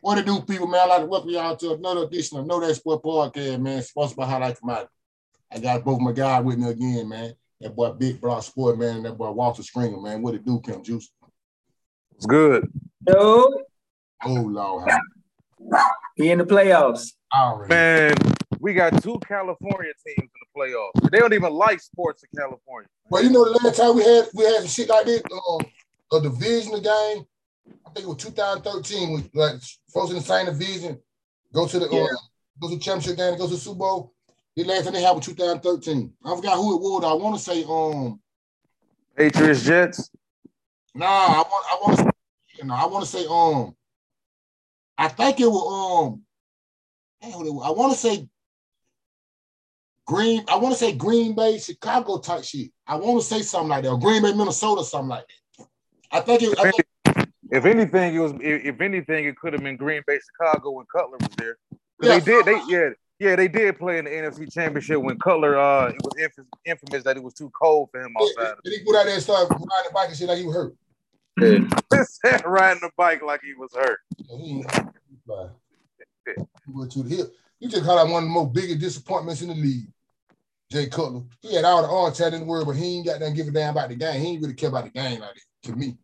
What to do, people, man? I'd like to welcome y'all to another edition of Know That Sport Podcast, man. Sponsored by Highlight Commodity. I got both my guys with me again, man. That boy Big Block Sport, man, and that boy Walter Stringer, man. What it do, Kim Juice? It's good. No, Oh, Lord. he in the playoffs. Already. Man, we got two California teams in the playoffs. They don't even like sports in California. But you know, the last time we had we had some shit like this, um, a division game. I think it was 2013. We like folks in the same division go to the Yeah. uh, go to the championship game, go to the Super Bowl. The last time they had was 2013. I forgot who it was. I want to say um Patriots, Jets. nah. I want I want to you know I want to say um I think it was um damn, what it. I want to say Green. I want to say Green Bay, Chicago type shit. I want to say something like that. Or Green Bay, Minnesota, something like that. I think it. I think, If anything, it was. If, if anything, it could have been Green Bay, Chicago when Cutler was there. Yeah, they did. They yeah. Yeah, they did play in the NFC Championship when Cutler. Uh, it was infamous, infamous that it was too cold for him outside. Did he go out there and start riding the bike and shit like he was hurt? Sat riding the bike like he was hurt. He he. He went to the hip. You just call out one of the most biggest disappointments in the league. Jay Cutler. He had all the arm talent in the world, but he ain't got nothing give a damn about the game. He ain't really care about the game like that, to me.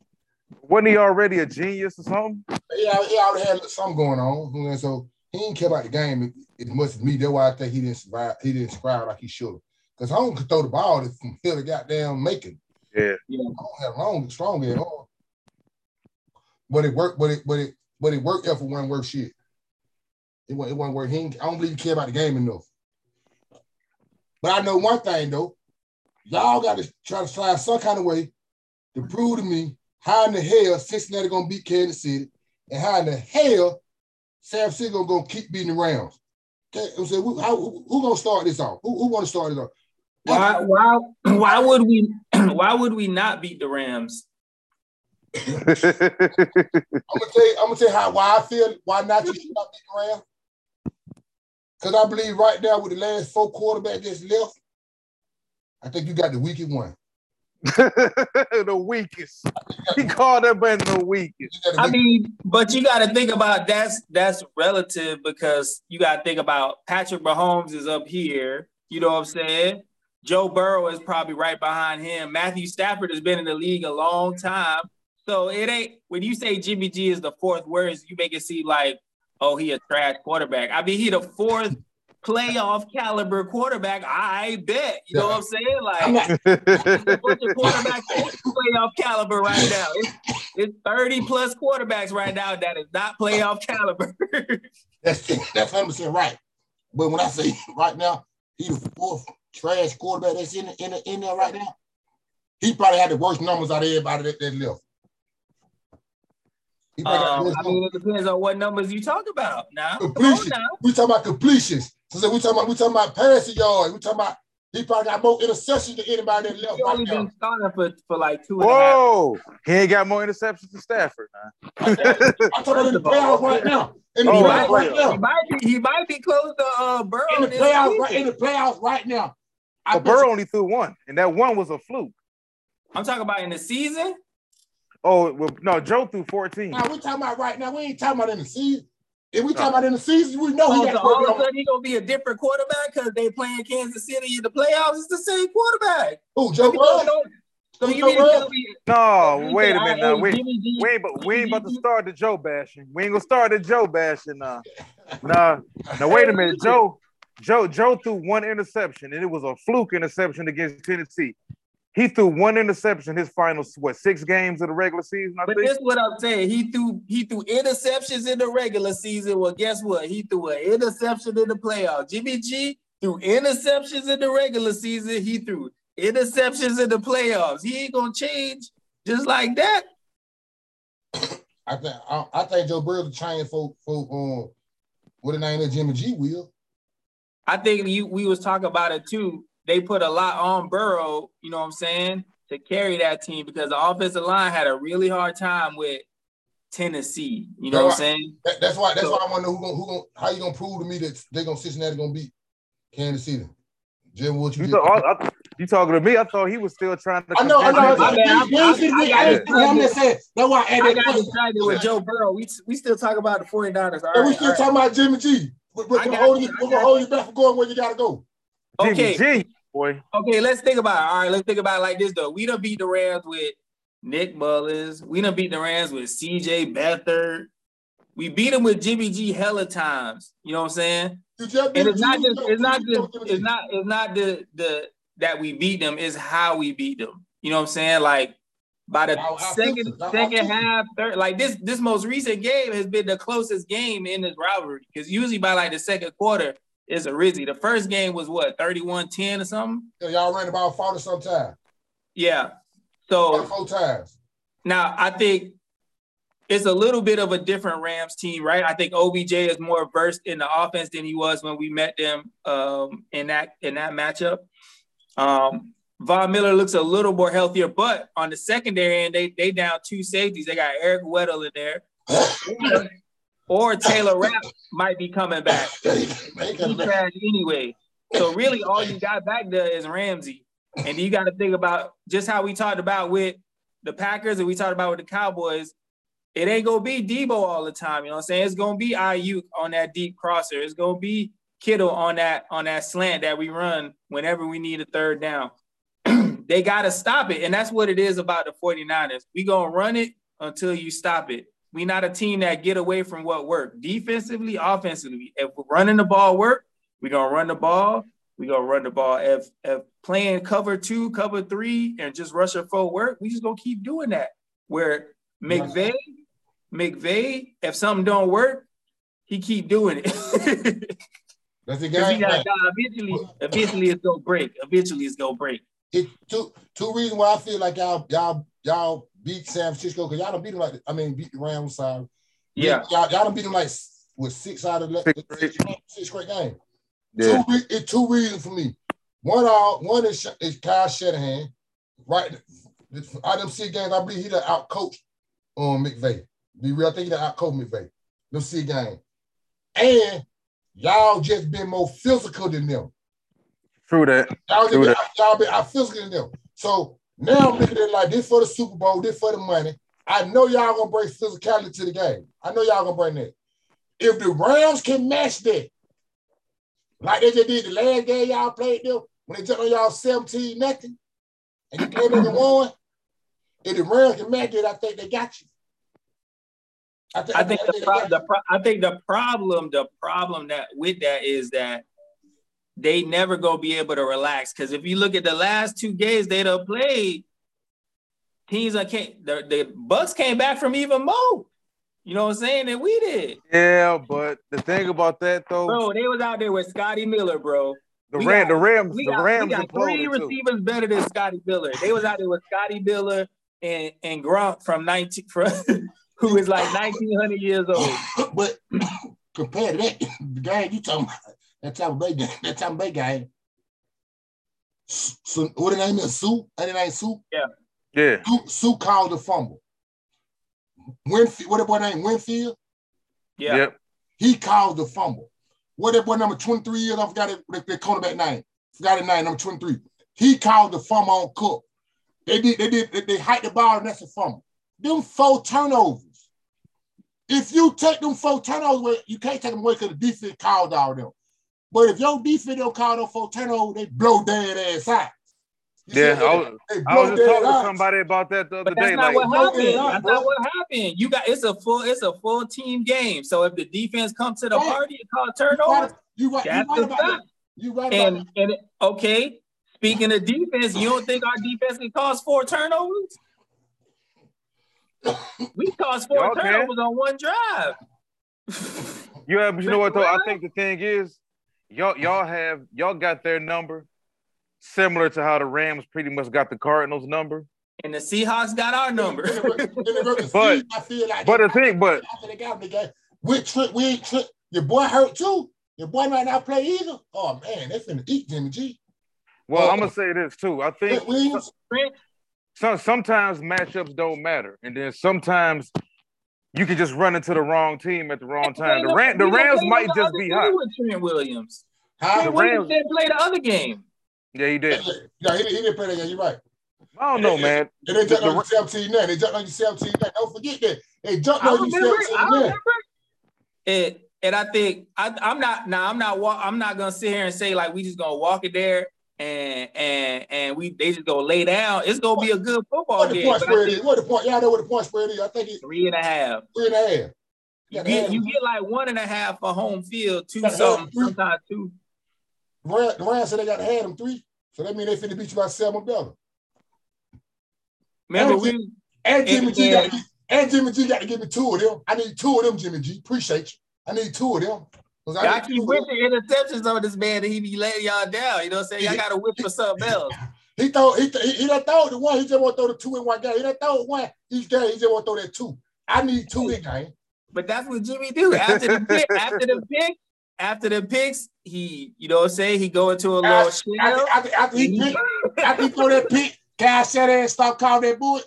Wasn't he already a genius or something? Yeah, he already had something going on. you know, So he didn't care about the game as much as me. That's why I think he didn't survive. He didn't scribe like he should have. Because Holmes could throw the ball from here to goddamn Macon. Yeah. Holmes had long, strong at all. But it worked, but it, but it, but it worked effort wasn't worth shit. It wasn't, it wasn't worth. He I don't believe he care about the game enough. But I know one thing though, y'all got to try to find some kind of way to prove to me how in the hell Cincinnati gonna beat Kansas City, and how in the hell San Francisco gonna keep beating the Rams. Okay, saying, who, how, who, gonna start this off? Who, who want to start it off? Why why why would we why would we not beat the Rams? I'm gonna tell you, I'm gonna tell you how why I feel why not you should not beat the Rams. Because I believe right now with the last four quarterbacks that's left, I think you got the weakest one. the weakest. He called man the weakest. I mean, but you got to think about that's that's relative because you got to think about Patrick Mahomes is up here. You know what I'm saying? Joe Burrow is probably right behind him. Matthew Stafford has been in the league a long time, so it ain't when you say Jimmy G is the fourth worst, you make it seem like oh he a trash quarterback. I mean he the fourth playoff caliber quarterback. I bet. You know what I'm saying? Like I'm not, a bunch of quarterbacks playoff caliber right now. It's, it's 30 plus quarterbacks right now that is not playoff caliber. that's that's 100 percent right. But when I say right now, he the fourth trash quarterback that's in the, in, the, in there right now. He probably had the worst numbers out of everybody that, that left. He probably got the um, I mean, it depends on what numbers you talk about. Now, Completion. now. We talking about completions. So we talking about we talking about passing yards. We talking about he probably got more interceptions than anybody that left He right only been starting for, for like two and a half. Whoa, he ain't got more interceptions than Stafford. Nah. I'm talking about the playoffs right now. In the Oh, playoffs in right now. He might be he might be close to uh Burrow In the this playoffs, right, in the playoffs right now. I But Burrow you- only threw one, and that one was a fluke. I'm talking about in the season. Oh well, no, Joe threw 14. now we talking about right now. We ain't talking about in the season. If we talking about in the season, we know he Oh, got so all of a sudden he gonna be a different quarterback because they playing Kansas City in the playoffs. It's the same quarterback. Who, Joe So Burrow? so you mean to me No, wait say, a minute "Hey, now. We, we ain't, but we ain't about to start the Joe bashing. We ain't gonna start the Joe bashing now. Nah, now wait a minute. Joe, Joe, Joe threw one interception, and it was a fluke interception against Tennessee. He threw one interception his final what six games of the regular season. I But think. this what I'm saying. He threw he threw interceptions in the regular season. Well, guess what? He threw an interception in the playoffs. Jimmy G threw interceptions in the regular season. He threw interceptions in the playoffs. He ain't gonna change just like that. I think I, I think Joe Burrow's a chain for for um what the name is Jimmy G will. I think you we was talking about it too. They put a lot on Burrow, you know what I'm saying, to carry that team because the offensive line had a really hard time with Tennessee. You know what I'm saying? That, that's why that's So- why I want to know who gonna, who gonna how you gonna prove to me that they gonna Cincinnati gonna beat Kansas City. Jim, what you You just thought, I, I, You talking to me? I thought he was still trying to. I know, I know. I, me. I- we- we ain't finna- we- I ain't- I'm just saying. That's why I I added got that question. distracted with Joe Burrow. We we still talk about the 49ers. All And we still all right. talking about Jimmy G. We're I gonna hold you, you, we're gonna hold you back from going where you gotta go. Okay. Jimmy G, boy. Okay, let's think about it. All right, let's think about it like this though. We done beat the Rams with Nick Mullens. We done beat the Rams with CJ Beathard. We beat them with Jimmy G hella times. You know what I'm saying? And it's not just it's not just it's not it's not the the that we beat them, it's how we beat them. You know what I'm saying? Like by the Our- our second system, second system. half, third, like this this most recent game has been the closest game in this rivalry. Because usually by like the second quarter, it's a Rizzy. The first game was what 31-10 or something. Yeah, y'all ran the ball 40 sometimes. Yeah. So Four times. now I think it's a little bit of a different Rams team, right? I think OBJ is more versed in the offense than he was when we met them um, in that in that matchup. Um, Von Miller looks a little more healthier, but on the secondary end, they they down two safeties. They got Eric Weddle in there, or, or Taylor Rapp might be coming back. They He got trash anyway. So really, all you got back there is Ramsey, and you got to think about just how we talked about with the Packers and we talked about with the Cowboys. It ain't gonna be Deebo all the time. You know what I'm saying? It's gonna be Aiyuk on that deep crosser. It's gonna be Kittle on that on that slant that we run whenever we need a third down. they gotta stop it, and that's what it is about the 49ers. We gonna run it until you stop it. We not a team that get away from what worked defensively, offensively. If we're running the ball work, we're gonna run the ball. We're gonna run the ball. If if playing cover two, cover three, and just rush or four work, we just gonna keep doing that. Where McVay, McVay, if something don't work, he keep doing it. That's the Because he got plan. nah, eventually, eventually it's gonna break. Eventually it's gonna break. It, two two reasons why I feel like y'all y'all y'all beat San Francisco because y'all don't beat them like I mean beat the Rams side. Yeah. y'all, y'all don't beat them like with six out of the Six six, straight. game. Yeah. Two, it, two reasons for me. One, uh, one is, is Kyle Shanahan. Right, I them six games, I believe he done out coached um, McVay. Be real, I think he done out coached McVay. Them six games, and y'all just been more physical than them. True that. Y'all True been, that. y'all been out physical than them. So now I'm looking at like this for the Super Bowl, this for the money. I know y'all gonna bring physicality to the game. I know y'all gonna bring that. If the Rams can match that, like they just did the last game y'all played them, when they took on y'all 17 nothing, and you played them and won, if the Rams can match it, I think they got you. I think the, pro- the pro- I think the problem the problem that with that is that they never gonna be able to relax because if you look at the last two games they done played, teams that can't the, the Bucks came back from even more. You know what I'm saying? Than we did, Yeah, but the thing about that though, bro. They was out there with Scotty Miller, bro. the Ram, got- the Rams, We the got, we Rams got three imploded too. receivers better than Scotty Miller. They was out there with Scotty Miller and and Gronk from 19 from who is like 1900 years old. but compared to that, the game you talking about, that Tampa Bay game, that Tampa Bay game. So what the name is? Sue? And it ain't Sue? Yeah, Sue, Sue called the fumble. Winfield, what that boy name? Winfield? Yeah. yep. He called the fumble. What that boy number 23 years? I forgot it, the, the cornerback name. Forgot his name, number 23. He called the fumble on Cook. They did, they did, they, they hiked the ball and that's a fumble. Them four turnovers. If you take them four turnovers away, you can't take them away because the defense called all them. But if your defense don't call them four turnovers, oh, they blow dead ass out. You Yeah, I was, I was just dead talking to somebody about that the other But that's day. not Like, what happened. yeah, That's not what happened. You got it's a full it's a full team game. So if the defense comes to the Right. party and call You right, turnovers, you right, you that's right the about fact. that. You right about And and okay, speaking of defense, you don't think our defense can cause four turnovers? We caused four Y'all can. turnovers on one drive. you have, you know what though? I think the thing is, y'all y'all have y'all got their number, similar to how the Rams pretty much got the Cardinals number. And the Seahawks got our number. In the reg- in the regular But- I feel like But the thing, but after they got him, they got we Trent, we ain't Trent. Your boy hurt too. Your boy might not play either. Oh man, they finna eat Jimmy G. well, Oh. I'm gonna say this too. I think Trent some, sometimes matchups don't matter, and then sometimes you can just run into the wrong team at the wrong time. The, Ram, the Rams might just be hot. With Trent Williams. huh? The Trent Williams Rams- didn't play the other game. Yeah, he did. Yeah, he, he didn't play that game. You're right. I don't know, man. And they jumped The- on you 17 9. They jumped on you 17 9. Don't forget that. They jumped I on you remember. 17 I remember. And and I think I, I'm not now. I'm not. I'm not gonna sit here and say like we just gonna walk it there and and and we they just gonna lay down. It's gonna be a good football What the game. point spread is? What the point? Y'all know what the point spread is? I think it's three and a half. three and a half. You gotta get have you get like one and a half for home field, two something, sometimes two. The Rams, the Rams said they got to have them three. So that means they finna beat you by seven better. Remember And we And Jimmy G Yeah. got and Jimmy G got to give me two of them. I need two of them, Jimmy G. Appreciate you. I need two of them. I y'all need keep whipping interceptions on this man that he be letting y'all down. You know what I'm saying? Y'all gotta whip for something else. He thought he, he, he done throw the one. He just want to throw the two in one game. He done throw one each game. He just want to throw that two. I need two in game. But that's what Jimmy do. After the pick, after the pick, after the picks, he, you know what I'm saying? He go into a little After, shell. after, after, after he pick, after he throw that pick, Cash there and start calling that bullet.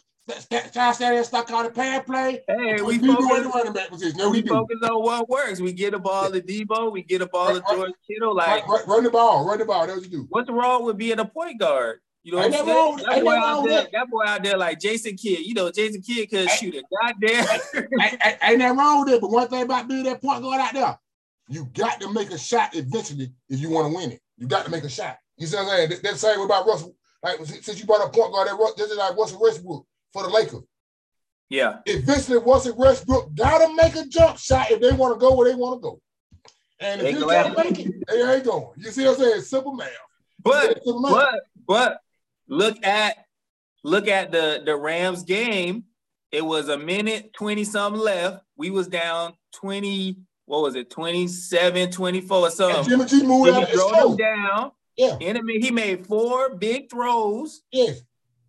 There and start calling the pan play. Hey, we We do what the focus, running back position. No, we we do. focus on what works. We get a ball to Deebo, we get a ball to Right, right. George Kittle. Like, Run, run, run the ball. Run the ball. That's what you do. what's wrong with being a point guard? You know what I'm wrong- That boy, out wrong there, that. that boy out there like Jason Kidd. You know, Jason Kidd could shoot a goddamn. ain't, ain't, ain't nothing wrong with it. But one thing about being that point guard out there, you got to make a shot eventually if you want to win it. You got to make a shot. You see what I'm saying? That, that's the same about Russell. Like since you brought up point guard, that is like Russell Westbrook for the Lakers. yeah. Eventually, Russell Westbrook gotta make a jump shot if they want to go where they want to go. And if you can't make it, they ain't going. You see what I'm saying? Simple math. But Simple math. but but look at look at the the Rams game. It was a minute 20 something left. We was down 20, what was it, 27, 24 or and something. Jimmy G moved out of his down. Yeah. Minute, he made four big throws. Yes.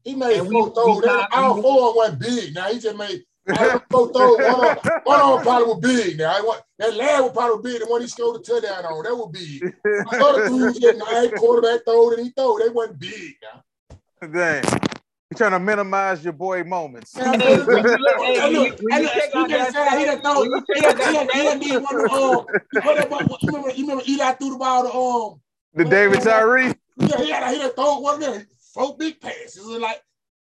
He made And we- four throws. we They- got- All we- four wasn't big. Now he just made all four throws. One of, one of them probably was big. Now I want that last one probably big. The one he scored the touchdown on, that was big. The other three was just nice quarterback throw that he throw. They wasn't big. Now. Dang. You trying to minimize your boy moments. Yeah, Hey, when you look- hey, Hey, when you- look, when hey, you look, check you out better that say that he done throw- when he check done- out he done- he done one of the, what about- what- you remember- Eli threw the ball to um The David Tyree. yeah, he had he done throw one of them four big passes. Like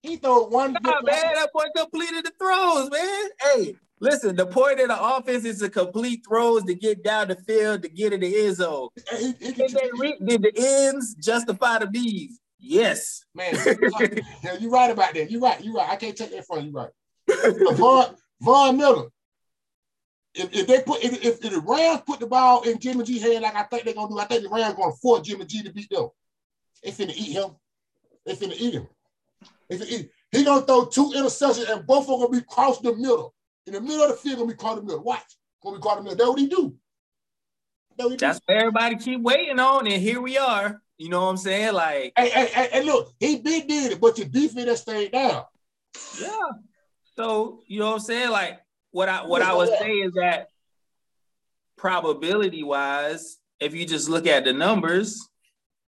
he threw one Nah, man, that boy completed the throws, man. Hey, listen, the point of the offense is to complete throws to get down the field to get in the end zone. he, he Did, they re- did the ends justify the means? Yes. Man, yeah, you're right about that. You're right. You're right. I can't take that from you. Right. Von, Von Miller. If, if they put if, if, if the Rams put the ball in Jimmy G hand like I think they're gonna do, I think the Rams gonna force Jimmy G to beat them. They finna eat him. They finna eat him. They finna eat. He gonna throw two interceptions and both of them gonna be cross the middle. In the middle of the field, gonna be cross the middle. Watch. Gonna be cross the middle. That's what he do. That's what. That's what everybody keep waiting on, and here we are. You know what I'm saying? Like, Hey, hey, hey, hey, look, he big did it, but your defense that stayed down. yeah. So you know what I'm saying? Like, what I what I would say is that probability wise, if you just look at the numbers,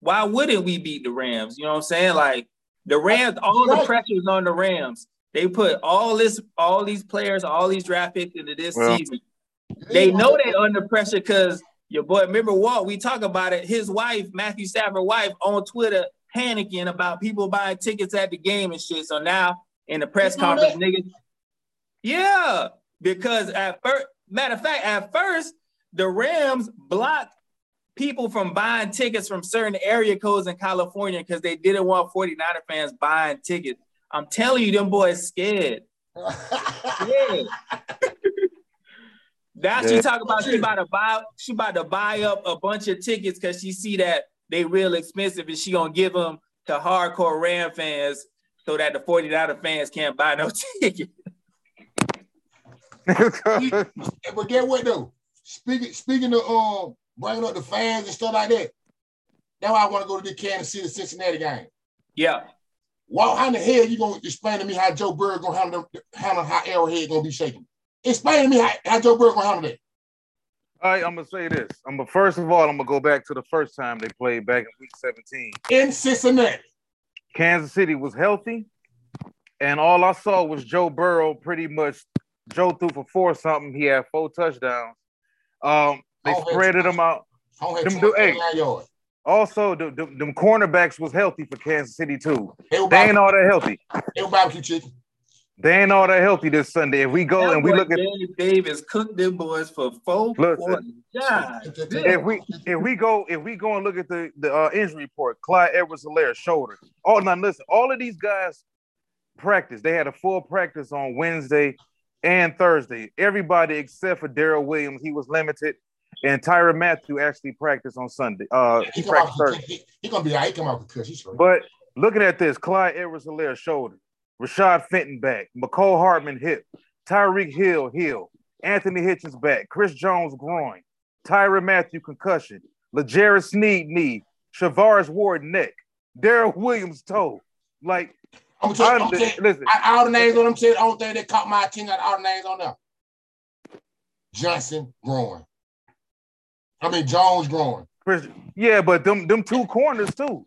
why wouldn't we beat the Rams? You know what I'm saying? Like the Rams, all the Right. pressures on the Rams. They put all this, all these players, all these draft picks into this Well. season. They know they're under pressure because your boy, remember Walt, we talk about it. His wife, Matthew Stafford wife, on Twitter panicking about people buying tickets at the game and shit. So now in the press conference, that? niggas, yeah, because at first, matter of fact, at first, the Rams blocked people from buying tickets from certain area codes in California because they didn't want 49er fans buying tickets. I'm telling you, them boys scared. Yeah. Now she Yeah. talk about she about to buy she about to buy up a bunch of tickets because she see that they real expensive and she gonna give them to hardcore Ram fans so that the 49er fans can't buy no ticket. but get what though? Speaking speaking of um bringing up the fans and stuff like that. That's why I want to go to the Kansas City Cincinnati game. Yeah. Well, how in the hell you gonna explain to me how Joe Burrow gonna handle handle how Arrowhead gonna be shaking? Explain to me how, how Joe Burrow gonna handle that. All right, I'm gonna say this. I'm gonna first of all, I'm gonna go back to the first time they played back in week 17. in Cincinnati. Kansas City was healthy, and all I saw was Joe Burrow pretty much. Joe threw for four something. He had four touchdowns. Um, they spreaded them out. Them do- hey. yards. Also, the, the, them cornerbacks was healthy for Kansas City too. They They ain't all that healthy. they barbecue chicken. They ain't all that healthy this Sunday. If we go That and we boy look at Gabe Davis cooked them boys for four Listen. quarters. God, if we if we go if we go and look at the the uh, injury report, Clyde Edwards Helaire shoulder. Oh, now listen, all of these guys practice. They had a full practice on Wednesday and Thursday. Everybody except for Darrel Williams, he was limited, and Tyrann Mathieu actually practiced on Sunday. Uh, He he come out. practiced Thursday. He, he gonna be right. He come out with cuss. He's straight. But looking at this, Clyde Edwards Helaire shoulder, Rashad Fenton back, Mecole Hardman hip, Tyreek Hill heel, Anthony Hitchens back, Chris Jones groin, Tyrann Mathieu concussion, L'Jarius Sneed knee, Charvarius Ward neck, Darrel Williams toe. Like, I'm gonna I'm, gonna listen, I- all the names on them said, only thing that caught my attention out all the names on there. Johnson growing. I mean Jones growing. Chris, yeah, but them them two corners too.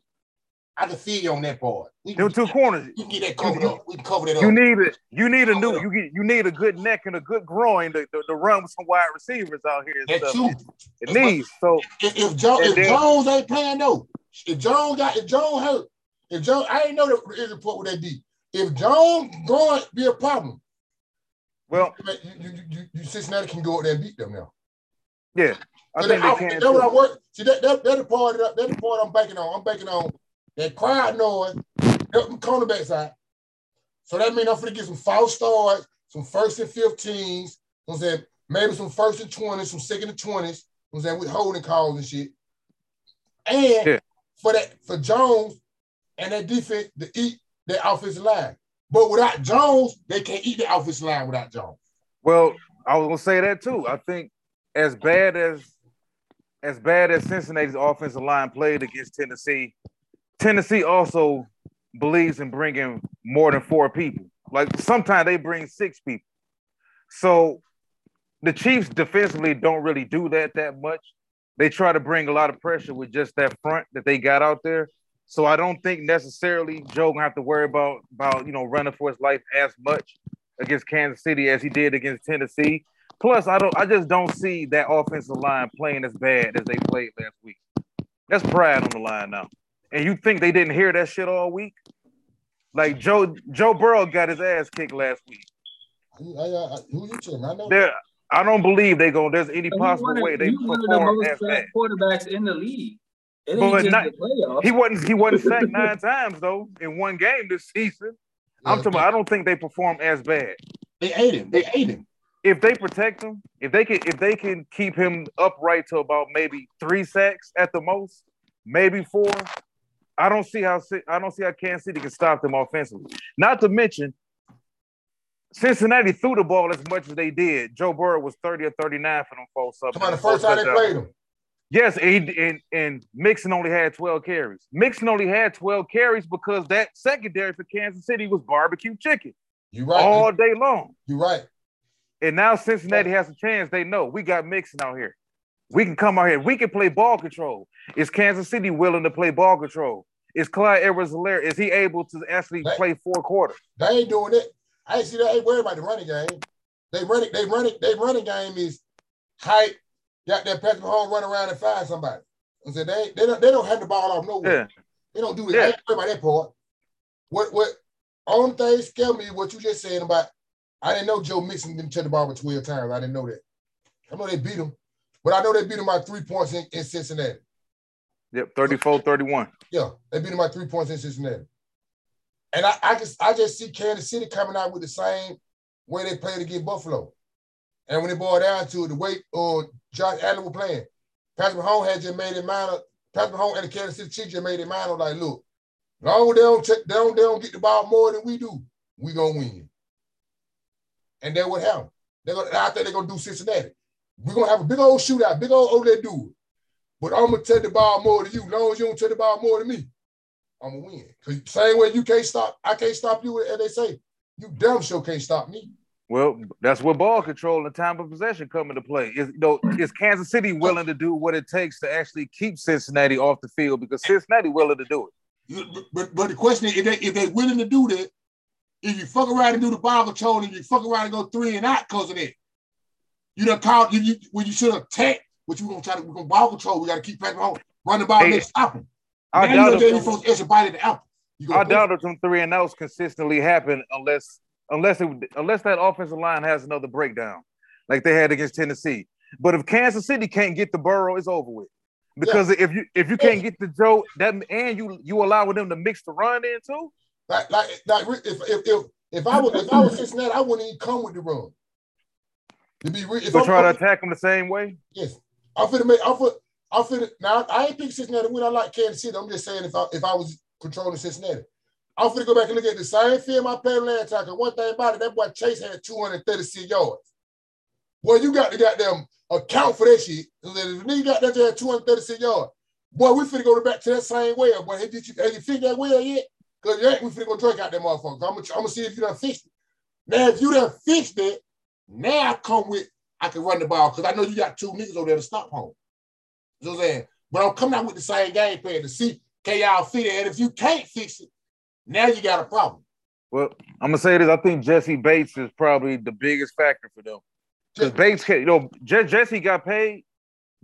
I can see you on that part. We Them two corners. can get that covered up. We can cover that You up. need it. You need a new. You get. You need a good neck and a good groin to, to, to run with some wide receivers out here. and That stuff. It needs. So If, if, jo- if then- Jones ain't playing though, if Jones got if Jones hurt, if Jones, I ain't know the report would that be. If Jones going be a problem, well, you, you, you, you, you Cincinnati can go out there and beat them now. yeah. I So think that- they can. That's what I too. work. See that that that the part that, that the part I'm banking on. I'm banking on that crowd noise, helping cornerbacks out. So that means I'm gonna get some false starts, some first and fifteens. You know I'm saying maybe some first and twenties, some second and twenties. You know what I'm saying with holding calls and shit. And Yeah. for that for Jones and that defense to eat their offensive line. But without Jones, they can't eat the offensive line without Jones. Well, I was gonna say that too. I think as bad as as bad as Cincinnati's offensive line played against Tennessee, Tennessee also believes in bringing more than four people. Like sometimes they bring six people. So the Chiefs defensively don't really do that that much. They try to bring a lot of pressure with just that front that they got out there. So I don't think necessarily Joe gonna have to worry about about you know running for his life as much against Kansas City as he did against Tennessee. Plus, I don't I just don't see that offensive line playing as bad as they played last week. That's pride on the line now. And you think they didn't hear that shit all week? Like Joe Joe Burrow got his ass kicked last week. I, I, I, who you telling? I know. There, I don't believe they go. There's any possible one of- way they he one of the most as bad. sacked quarterbacks in the league. It But ain't just not- the playoffs. He wasn't he wasn't sacked nine times though in one game this season. I'm Yeah, talking. About, I don't think they perform as bad. They ate him. They ate him. If they protect him, if they can, if they can keep him upright to about maybe three sacks at the most, maybe four. I don't see how I don't see how Kansas City can stop them offensively. Not to mention, Cincinnati threw the ball as much as they did. Joe Burrow was 30 or 39 for them folks. up on, the first time they played him. Yes, and, and and Mixon only had 12 carries. Mixon only had 12 carries because that secondary for Kansas City was barbecue chicken You right. all day long. You right. And now Cincinnati has a chance. They know we got Mixon out here. We can come out here. We can play ball control. Is Kansas City willing to play ball control? Is Clyde Edwards Helaire, is he able to actually That- play four quarters? They ain't doing it. I ain't see that. Ain't worried about the running game. They running. They running. They running game is height. Got that Patrick Mahomes run around and find somebody. I said they they don't they don't hand the ball off nowhere. Yeah. They don't do that. Yeah. I ain't worried about that part. What what only thing scared me what you just saying about I didn't know Joe Mixon didn't touch the ball but 12 times. I didn't know that. I know they beat him, but I know they beat him by three points in, in Cincinnati. Yep, 34 31. Yeah, they beat him by three points in Cincinnati. And I, I just I just see Kansas City coming out with the same way they played against Buffalo. And when it boiled down to it, the way uh, Josh Allen was playing, Patrick Mahomes had just made it minor. Patrick Mahomes and the Kansas City Chiefs just made it minor. Like, look, long as they don't, check, they don't they don't get the ball more than we do, we gonna win. And that what happened. They're gonna, I think they're gonna do Cincinnati. We're gonna have a big old shootout, big old over there dude. But I'm gonna take the ball more than you. As long as you don't take the ball more than me, I'm gonna win. Cause same way you can't stop, I can't stop you, and they say you damn sure can't stop me. Well, that's where ball control and time of possession come into play. Is you know, is Kansas City willing to do what it takes to actually keep Cincinnati off the field because Cincinnati willing to do it. But- But, but the question is, if they if they willing to do that, if you fuck around and do the ball control and you fuck around and go three and out because of that, you done called you, you when you should have attacked, but you gonna try to we're gonna ball control. We gotta keep Patrick Mahomes. Run the ball, Hey, stop him. I now you doubt you extra bite at the apple. You I doubt if them three and outs consistently happen unless unless it unless that offensive line has another breakdown like they had against Tennessee. But if Kansas City can't get the Burrow, it's over with. Because if you if you can't get the Joe that and you you allowing them to mix the run in too, like like like if if if, if I was if I was Cincinnati, I wouldn't even come with the run. To be real, if so I'm, try to attack them the same way. yes, I'm finna make I'm finna I'm finna now I ain't pick Cincinnati win. I like Kansas City. I'm just saying if I if I was controlling Cincinnati. I'm finna go back and look at the same film I played last time. Cause one thing about it, that boy Chase had 236 yards. Boy, you got to goddamn account for that shit. If the nigga got that at 236 yards, boy, we finna go back to that same way. Boy, hey, did you, have you figured that way yet? Because you ain't we finna go drink out that motherfucker. I'm gonna, I'm gonna see if you done fixed it. Now, if you done fixed it, now I come with, I can run the ball because I know you got two niggas over there to stop home. You know what I'm saying? But I'm coming out with the same game plan to see can y'all fit it. And if you can't fix it, now you got a problem. Well, I'm gonna say this. I think Jessie Bates is probably the biggest factor for them. Because Bates, you know, Je- Jessie got paid,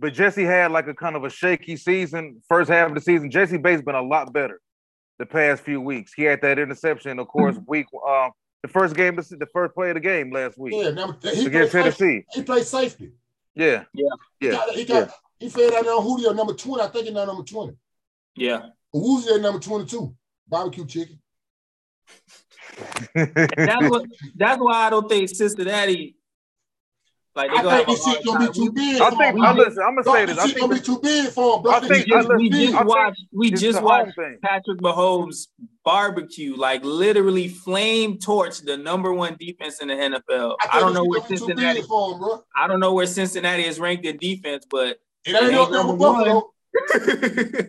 but Jessie had like a kind of a shaky season, first half of the season. Jessie Bates been a lot better the past few weeks. He had that interception, of course, week uh, the first game, the first play of the game last week Yeah, number, he, played against safety. Tennessee. he played safety. Yeah, Yeah. He yeah, got, he, got, he fed out on Julio number 20. I think he's not number 20. Yeah. Who's at number 22? Barbecue chicken. That's what that's why I don't think Cincinnati like they I think this shit gonna be too big I think. I listen. I'm gonna say this this. I shit gonna be think too big for him, bro. I think- Just- we just watched we just watched. Patrick Mahomes barbecue, like literally flame torch the number one defense in the NFL. I, think don't know where gonna be too Cincinnati him. I don't know where Cincinnati is ranked in defense, but It ain't ain't number number one. Buffalo.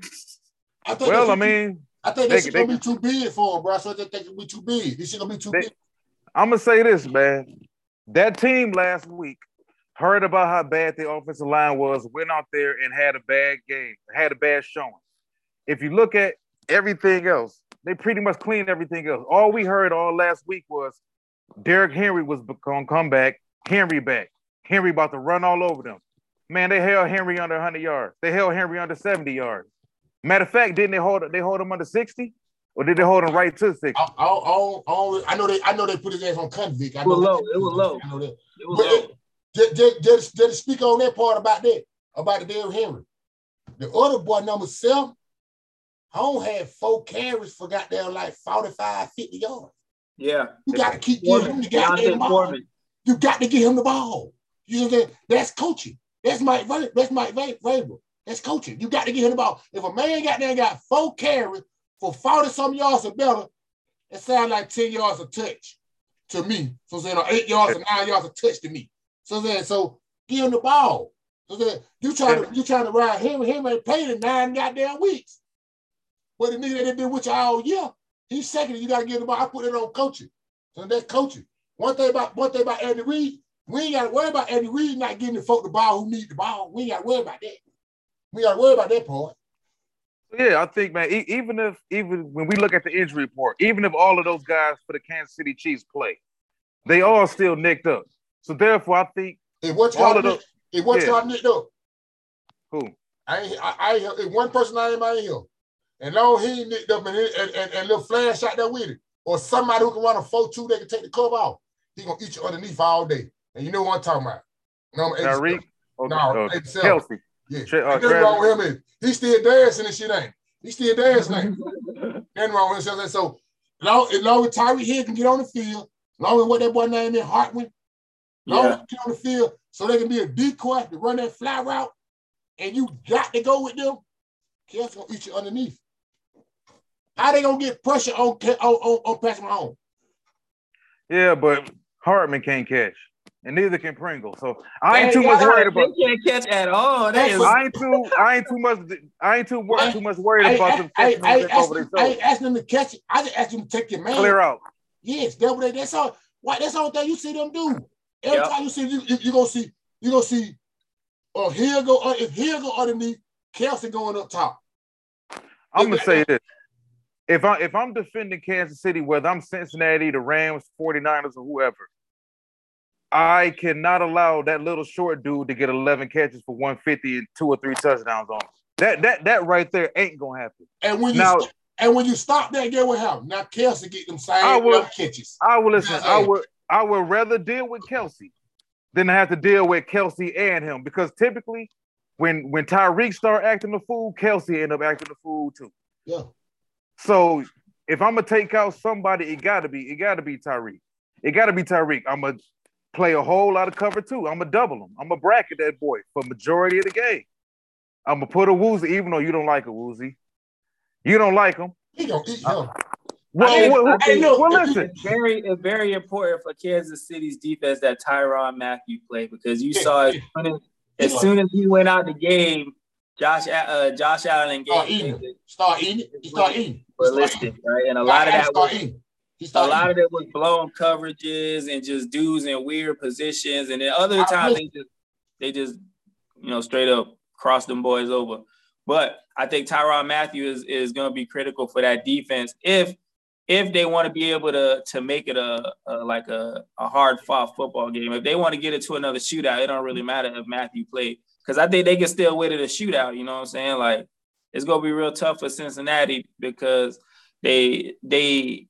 I think Well, I mean, I think this shit gonna be too big for him, bro. So I just think it'll be too big. This shit gonna be too big. I'm gonna say this, man. That team last week heard about how bad the offensive line was, went out there and had a bad game, had a bad showing. If you look at everything else, they pretty much cleaned everything else. All we heard all last week was Derrick Henry was gonna come back, Henry back, Henry about to run all over them. Man, they held Henry under 100 yards. They held Henry under 70 yards. Matter of fact, didn't they hold they hold him under 60? Or did they hold him right to 60? I, I, I, I, I know they I know they put his ass on convict. I It was know low. that. It was low. I know that. it was But low. it- Just, just, just, just speak on that part about that, about the Derrick Henry. The other boy, number seven, Home had four carries for goddamn like 45, 50 yards. Yeah. You got to keep giving him the goddamn ball. You got to give him the ball. You know what I'm saying? That's coaching. That's Mike. Ra- That's Mike Ra- Vrabel. That's coaching. You got to get him the ball. If a man got there got four carries for 40 some yards or better, it sounds like 10 yards a touch to me. So saying or eight yards or nine yards a touch to me. So then, so give him the ball. So you trying to you trying to ride him. Him ain't played in nine goddamn weeks. But the nigga that been with you all year, he's second. You gotta give him the ball. I put it on coaching. So that's coaching. One thing about one thing about Andy Reid, we ain't gotta worry about Andy Reid not getting the folk the ball who need the ball. We ain't gotta worry about that. We gotta worry about that part. Yeah, I think, man, e- even if even when we look at the injury report, even if all of those guys for the Kansas City Chiefs play, they all still nicked up. So therefore, I think If what All of nick, those- if what yeah. y'all nicked up, who I ain't I, I ain't- one person I ain't I ain't here. And long he ain't nicked up and, and, and, and little flash out there with it, or somebody who can run a 4-2 that can take the cover off, he gonna eat you underneath all day. And you know what I'm talking about. Number 87. Tyreek, or, No, or 87. Kelce. Yeah. Tra- uh, wrong with him. is He still dancing and shit ain't. He still dancing ain't. Nothing wrong with him. So long, as long as Tyreek Hill can get on the field, long as what that boy name is Hardman, long as Yeah. he get on the field, so they can be a decoy to run that fly route, and you got to go with them. Kelce gonna eat you underneath. How they gonna get pressure on on on, on Patrick Mahomes? Yeah, but Hardman can't catch, and neither can Pringle. So I ain't They too much worried about. They can't catch at all. That is I ain't too. I ain't too much. I ain't too wor- too much worried I, about them I, catching I, I, them asked over their them, I ain't asking them to catch it. I just asked them to take your man. Clear out. Yes, that's what that's all. Why that's all thing you see them do. Every Yep. time you see you, you, you gonna see you gonna see. Oh, here go uh, if here go underneath, Kelce going up top. I'm gonna say this. If I if I'm defending Kansas City, whether I'm Cincinnati, the Rams, 49ers, or whoever, I cannot allow that little short dude to get 11 catches for 150 and two or three touchdowns on him. That that that right there ain't gonna happen. And when you Now- st- and when you stop that, get what happens. Now Kelce get them same I will- catches. I will listen. I yeah. I would rather deal with Kelce than have to deal with Kelce and him because typically when when Tyreek start acting the fool, Kelce end up acting the fool too. Yeah. So if I'm gonna take out somebody, it gotta be it gotta be Tyreek. It gotta be Tyreek. I'm gonna play a whole lot of cover too. I'm gonna double him. I'm gonna bracket that boy for majority of the game. I'm gonna put a woozy, even though you don't like a woozy. You don't like him. He gonna eat uh, him. Well, I think- well, I think- well, listen. It's very, it's very important for Kansas City's defense that Tyrann Mathieu played because you saw as soon as, as soon as he went out the game, Josh uh, Josh Allen and Start eating. Davis Start eating. He start eating. He were listed, right? And a lot of that start was a lot of it was blown coverages and just dudes in weird positions, and then other times they just they just you know straight up cross them boys over. But I think Tyrann Mathieu is is going to be critical for that defense if if they want to be able to to make it a, a like a, a hard fought football game. If they want to get it to another shootout, it don't really matter if Mathieu played because I think they can still win it a shootout. You know what I'm saying? Like it's gonna be real tough for Cincinnati because they they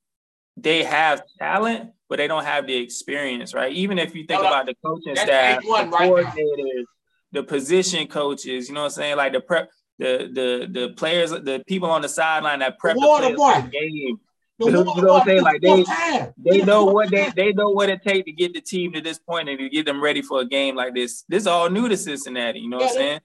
they have talent, but they don't have the experience, right? Even if you think about the coaching staff, the right coordinators, the position coaches, you know what I'm saying? Like the prep, the the the players, the people on the sideline that prep the the game. You know what I'm saying? Like, they- They know what they they know what it takes to get the team to this point and to get them ready for a game like this. This is all new to Cincinnati, you know what I'm saying?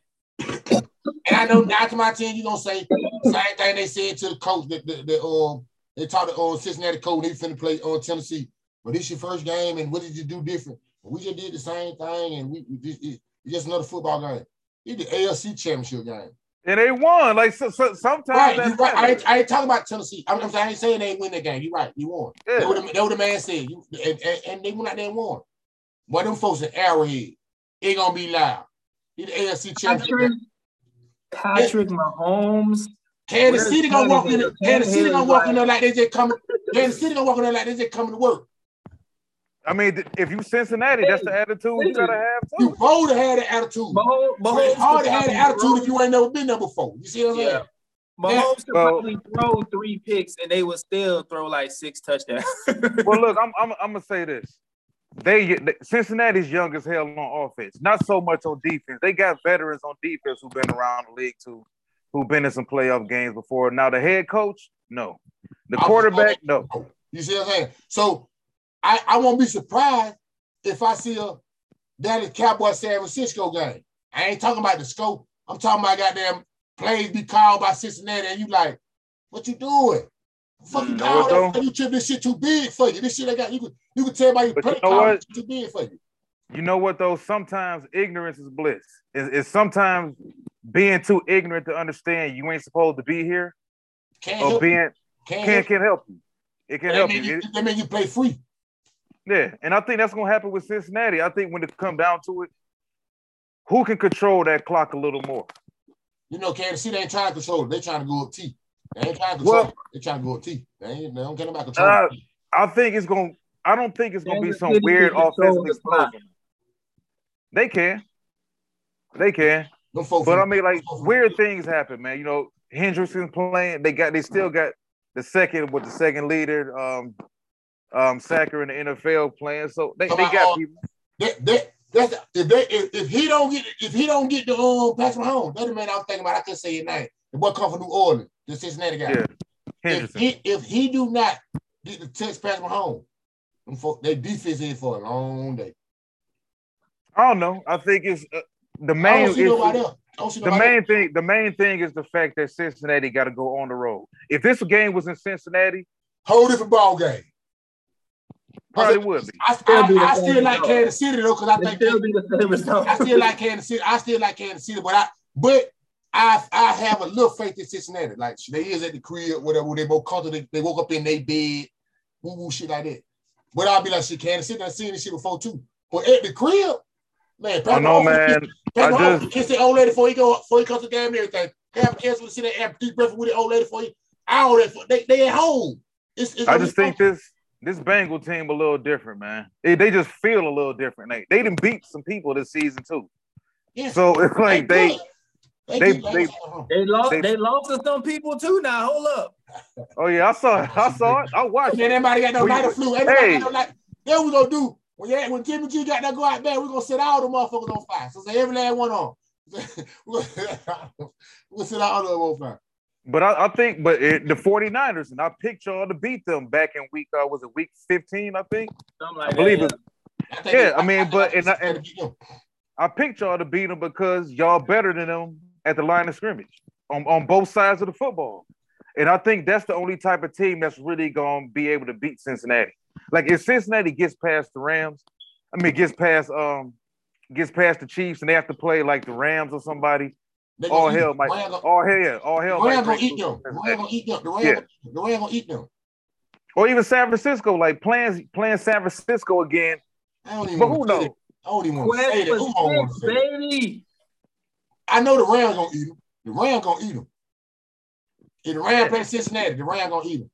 And I know after my team, you gonna say the same thing they said to the coach that the, the um they talked to uh, Cincinnati coach they finna play on Tennessee. But this your first game, and what did you do different? We just did the same thing, and we, we just it- it's just another football game. It's the AFC championship game. And they won. Like so, so, sometimes Right, that's you right. I, ain't, I ain't talking about Tennessee. I'm, I'm saying I ain't saying they ain't win that game. You right. You won. Yeah. They would have. They would have man said. You, and, and, and they went out there and won. But them folks in Arrowhead, it gonna be loud. It's the AFC championship. Patrick, game. Patrick Mahomes. Kansas Where's City gonna walk in. Tannehill? Kansas City gonna walk in there like they just coming. Kansas City gonna walk in there like they just coming to work. I mean, if you Cincinnati, that's the attitude you gotta have You too. supposed to have that attitude. Mahomes, Mahomes it's hard could to have the attitude if you ain't never been there before. You see what I'm saying? Yeah. Mahomes could Well- probably throw three picks and they would still throw like six touchdowns. Well, look, I'm, I'm I'm gonna say this. They, they Cincinnati's young as hell on offense, not so much on defense. They got veterans on defense who've been around the league too, who've been in some playoff games before. Now the head coach, no. The quarterback, no. You see what I'm saying? So I, I won't be surprised if I see a Dallas Cowboy San Francisco game. I ain't talking about the scope. I'm talking about goddamn plays be called by Cincinnati, and you like, what you doing? Fucking Mm, call what You trip this shit too big for you. This shit I got you could you could tell by your play you know call too big for you. You know what though? Sometimes ignorance is bliss. It's, it's sometimes being too ignorant to understand you ain't supposed to be here, Can't or help you. being Can't can help can help you. It can you. help That you. mean you, It- that mean you play free. Yeah, and I think that's gonna happen with Cincinnati. I think when it come down to it, who can control that clock a little more? You know, Kansas City they ain't trying to control it. They trying to go up T. They ain't trying to control Well- it. They trying to go up T. They, ain't, they don't care about control. Uh, I think it's gonna. I don't think it's gonna be some City weird can offensive the clock. explosion. They can, they can, Them folks but I mean, like weird things happen, man. You know, Hendrickson playing. They got. They still got the second with the second leader, um, um, Sacker in the NFL playing. So they, they got people. that, that, that's if they if, if he don't get if he don't get the um Patrick Mahomes, that's the man I was thinking about. I couldn't say his name. The boy come from New Orleans, the Cincinnati guy. Yeah, if he if he do not get the touch Patrick Mahomes, they defense in for a long day. I don't know. I think it's uh, the main. don't see nobody issue- else. I don't see The main thing, the main thing is the fact that Cincinnati got to go on the road. If this game was in Cincinnati, whole different ball game. Probably said- would be. I, Still I, I still like result. Kansas City though, because I It think still be the same result. I still like Kansas City. I still like Kansas City, but I but I I have a little faith in Cincinnati. Like they is at the crib, whatever. They both comfortable. They, they woke up in their bed, woo woo shit like that. But I'll be like, shit, Kansas City. I seen this shit before too. But at the crib, man, I know, man. Patrick I Mahomes just- kiss the old lady before he go before he comes to the game and everything. Have a chance to sit there have deep breath with the old lady for you. All that for, they they at home. It's, it's I just think this this Bengal team a little different, man. They, they just feel a little different. They they didn't beat some people this season too. Yeah. So it's like they good. They- keep- they- at. They lost. They- They, lost to some people too. Now hold up. Oh yeah, I saw it. I saw it. I watched Man, it. everybody got no We- night of flu. Everybody hey. got no night. Then we gonna do when yeah, when Jimmy G got that go out there, we gonna set all the motherfuckers on fire. So say every last one on. we'll set all of them on fire. But I, I think, but it, the 49ers, and I picked y'all to beat them back in week, uh, was it week 15, I think? Something like I believe that. it. I think Yeah, I mean, but- think and I- and- I picked y'all to beat them because y'all better than them at the line of scrimmage on, on both sides of the football. And I think that's the only type of team that's really going to be able to beat Cincinnati. Like if Cincinnati gets past the Rams, I mean, gets past um gets past the Chiefs and they have to play like the Rams or somebody, They gonna all hell them. might, gonna- all hell, yeah, all hell The might Rams gonna eat them. from The Rams gonna eat them. The Rams, Yeah. gonna- the gonna eat them. Or even San Francisco, like playing playing San Francisco again. I don't even But who knows? I don't even want to say that. Who don't want to say that? baby. I know the Rams gonna eat them. The Rams gonna eat them. If the Rams play Cincinnati, the Rams gonna eat them.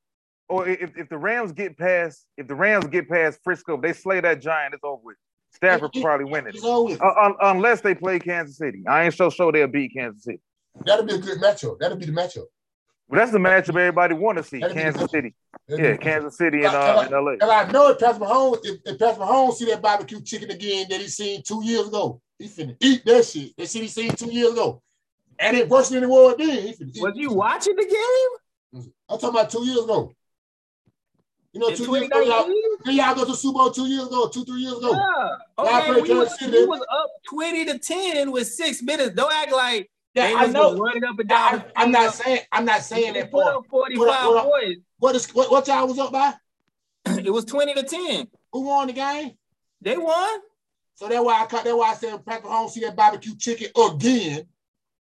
Or if, if the Rams get past, if the Rams get past Frisco, they slay that giant, it's over with. Stafford It- it- probably winning it. Always Uh, unless they play Kansas City. I ain't so sure they'll beat Kansas City. that'll be a good matchup. That'll be the matchup. But that's the matchup everybody want to see. That'd Kansas City. That'll be Yeah, Kansas City and, And uh, I- and LA. And I know if Patrick Mahomes, if, if Patrick Mahomes see that barbecue chicken again that he seen two years ago, he finna eat that shit. That shit he seen two years ago. And it worse than it was then. He finna eat Was that you watching the game? I'm talking about two years ago. You know, In two years ago, y'all, 2019? y'all go to Super Bowl two years ago, two, three years ago. Yeah. Oh, okay, we was, we was up 20 to 10 with six minutes. Don't act like Yeah, I know. running up and down. I, I'm not saying I'm not saying that up 45 What what I- points. What is what, what y'all was up by? It was 20 to 10. Who won the game? They won. So that's why I cut. That's why I said Patrick Mahomes see that barbecue chicken again.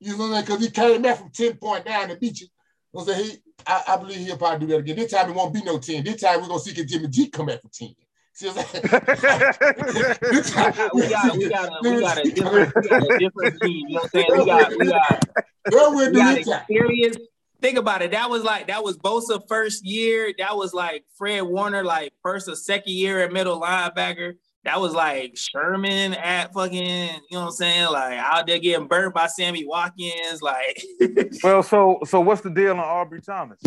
You know what I mean? Because he came back from ten point down and beat you. I say he, I, I believe he'll probably do that again. This time it won't be no ten. This time we're gonna see can Jimmy G come back for ten. See what I'm saying? This time- We got, we got, a, we got a different, we got a different team. You know what I'm saying? We got, we got, Yeah, we'll we do got experience. Think about it. That was like that was Bosa first year. That was like Fred Warner, like first or second year at middle linebacker. That was like Sherman at fucking, you know what I'm saying? Like out there getting burnt by Sammy Watkins. Like well, so so what's the deal on Ambry Thomas?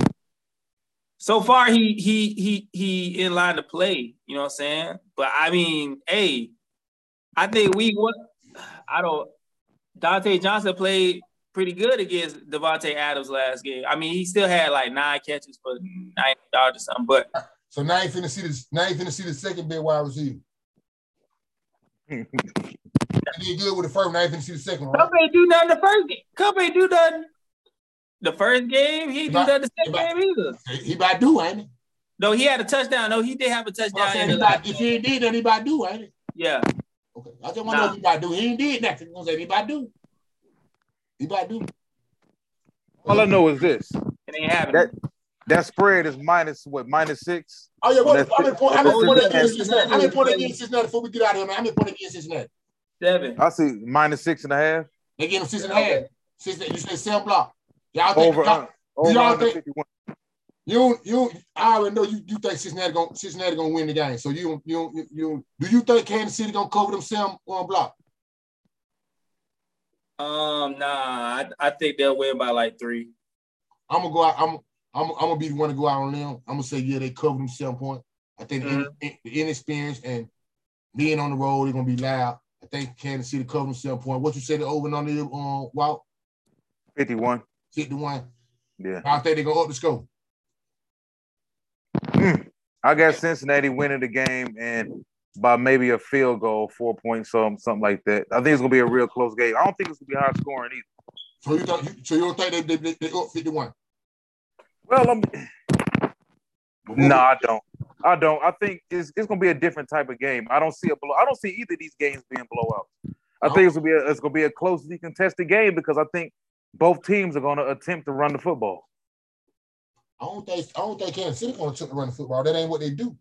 so far he he he he in line to play, you know what I'm saying? But I mean, hey, I think we what I don't Dontae Johnson played pretty good against Davante Adams last game. I mean, he still had like nine catches for nine yards or something, but So now you finna see this. Now you finna see the second big wide receiver. He did good with the first. Now you finna see the second one. Kupp ain't do nothing the first game. Kupp ain't do nothing the first game. He didn't do Right. nothing the second Right. game either. He, he about do, ain't he? No, he had a touchdown. No, he did have a touchdown. saying in he about, if he ain't did, then he about do, ain't he? Yeah. Okay. I just want to know Nah. if he about to do. He ain't did nothing. I'm saying he about to do. He about to do. All I know is this: It ain't happening. that that spread is minus what minus six. Oh yeah, what, That's- how many points? How many that's- points that's- against Cincinnati? How many points against Cincinnati before we get out of here, man? How many points against Cincinnati? Seven. I see minus six and a half. They get them six and a half. Six, you say seven block. Y'all think Over y'all, uh, over y'all think- 51. you you I already know you you think Cincinnati gonna Cincinnati gonna win the game. So you you you, you do you think Kansas City gonna cover them seven one block? Um, nah, I, I think they'll win by like three. I'm gonna go out. I'm I'm, I'm gonna be the one to go out on them. I'm gonna say yeah, they cover them seven point. I think the Mhm. in- the inexperience and being on the road, they're gonna be loud. I think Kansas City cover them seven point. What you said the over and under um Walt? 51. Hit the one. Yeah. I think they're gonna up the score. Mm. I got Cincinnati winning the game and by maybe a field goal, four points, something, something like that. I think it's gonna be a real close game. I don't think it's gonna be high scoring either. So you thought you, so you don't think they they, they, they up 51? Well, I'm no, I don't. I don't. I think it's, it's gonna be a different type of game. I don't see a blow. I don't see either of these games being blowouts. I think it's gonna be a, it's gonna be a closely contested game because I think both teams are gonna attempt to run the football. I don't think I don't think Kansas City gonna attempt to run the football. That ain't what they do.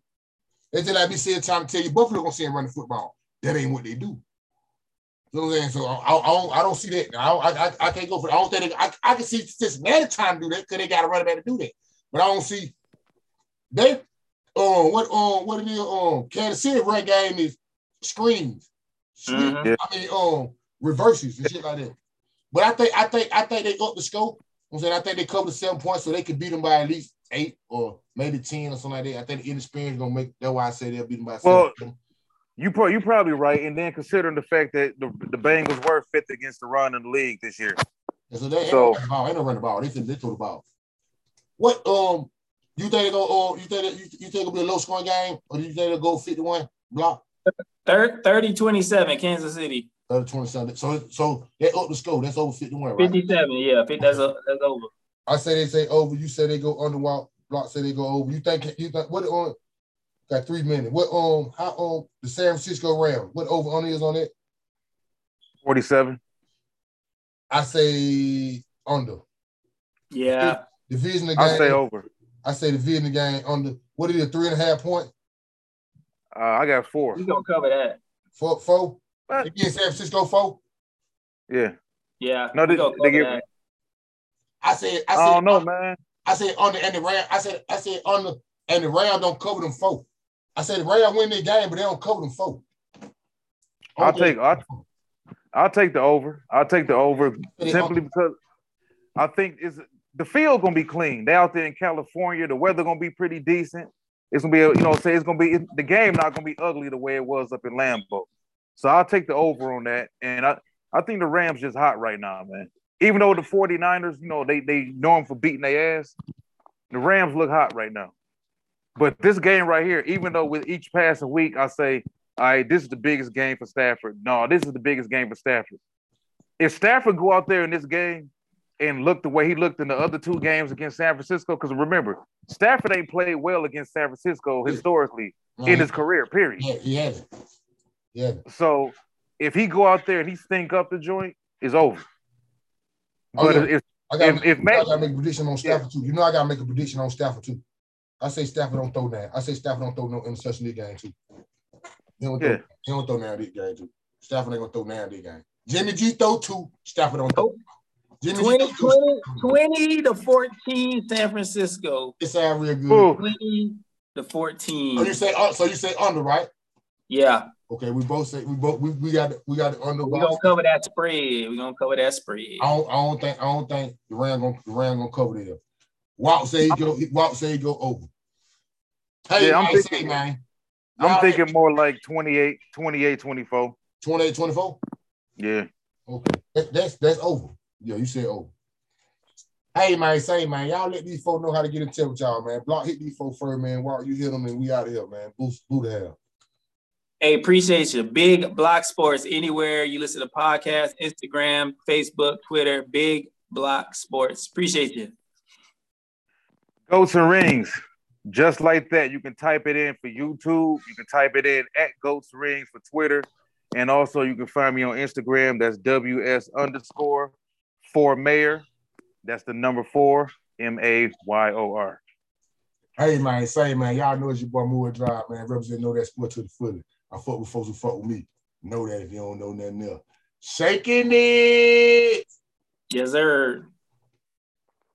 They just like me saying trying to tell you Buffalo gonna see him run the football. That ain't what they do. You know what I'm saying? So I, I, don't I don't see that. I, don't- I, I, I can't go for. I don't think they, I, I can see Cincinnati trying to do that because they got a running back to do that. But I don't see they um what um what it is um Kansas City run game is screens, sweep, Mhm. I mean um reverses and shit like that. But I think I think I think they up the scope. I'm saying I think they covered the seven points so they could beat them by at least eight or maybe ten or something like that. I think the inexperience gonna make that's why I say they'll beat them by Well, seven. You pro- you probably right, and then considering the fact that the, the Bengals were fifth against the run in the league this year. And so they ain't So- no running the ball. Ain't no running the ball. They think they throw the ball. What um you think they go uh, you think that, you, you think it'll be a low scoring game or do you think it'll go 51 block Thir- 30 27, Kansas City. 30 27? So so they up the score. That's over 51, right? 57, yeah, that's, a, that's over. I say they say over. You say they go underwalk. Block say they go over. You think you think what on? Got three minutes. What um how um the San Francisco Rams? What over on is on it? Forty-seven. I say under. Yeah. Division of I say over. I say the division of game under. What is it? Three and a half point. Uh, I got four. We gonna cover that. Four. four. What? Again, San Francisco four. Yeah. Yeah. No, they- gonna they cover give- that. I said. I I said. don't know, man. I said under and the Ram. I said. I said under and the Rams don't cover them four. I said the Rams win their game, but they don't cover them four. I'll take I'll, I'll take the over. I'll take the over simply because I think it's the field gonna be clean. They out there in California. The weather gonna be pretty decent. It's gonna be a, you know say it's gonna be the game not gonna be ugly the way it was up in Lambeau. So I'll take the over on that. And I I think the Rams just hot right now, man. Even though the 49ers, you know, they they know them for beating their ass, the Rams look hot right now. But this game right here, even though with each passing week, I say, all right, this is the biggest game for Stafford. No, this is the biggest game for Stafford. If Stafford go out there in this game and look the way he looked in the other two games against San Francisco, because remember, Stafford ain't played well against San Francisco historically in his mm-hmm. career, period. Yeah, it. Yeah. So if he go out there and he stink up the joint, it's over. Oh, But yeah. if I got If- if I gotta make a prediction on Stafford too. You know I gotta make a prediction on Stafford too. I say Stafford don't throw down. I say Stafford don't throw no interception this game too. He don't throw, Yeah. he don't throw down this game too. Stafford ain't gonna throw down this game. Jimmy G throw two. Stafford don't throw. Jimmy 20, G throw two. 20, 20 to 14, San Francisco. It sound real good. Who? 20 to So 14. you say uh, so you say under, right? Yeah. Okay, we both say we both we, we got the- we got the under. We're gonna cover that spread. We're gonna cover that spread. I don't, I don't think I don't think the Ram gonna the Ram gonna cover there. Walt say he go Walt say he go over. Hey, Yeah, I'm thinking- say, man. I'm Y'all thinking more like 28, 28, 24. 28, 24? Yeah. Okay. That, that's that's over. Yeah, you said over. Hey man, say man, y'all let these folks know how to get in touch with y'all, man. Block hit these folks first, man. While you hit them and we out of here, man. Boost, boo the hell. Hey, appreciate you. Big Block Sports anywhere you listen to podcasts, Instagram, Facebook, Twitter. Big Block Sports. Appreciate you. Goats and rings. Just like that. You can type it in for YouTube. You can type it in at Goats Rings for Twitter. And also you can find me on Instagram. That's WS underscore for mayor. That's the number four, M-A-Y-O-R. Hey man, say man, y'all know it's your boy Moore Drive, man. Represent know that sport to the fully. I fuck with folks who fuck with me. Know that if you don't know nothing else. Shaking it. Yes, sir.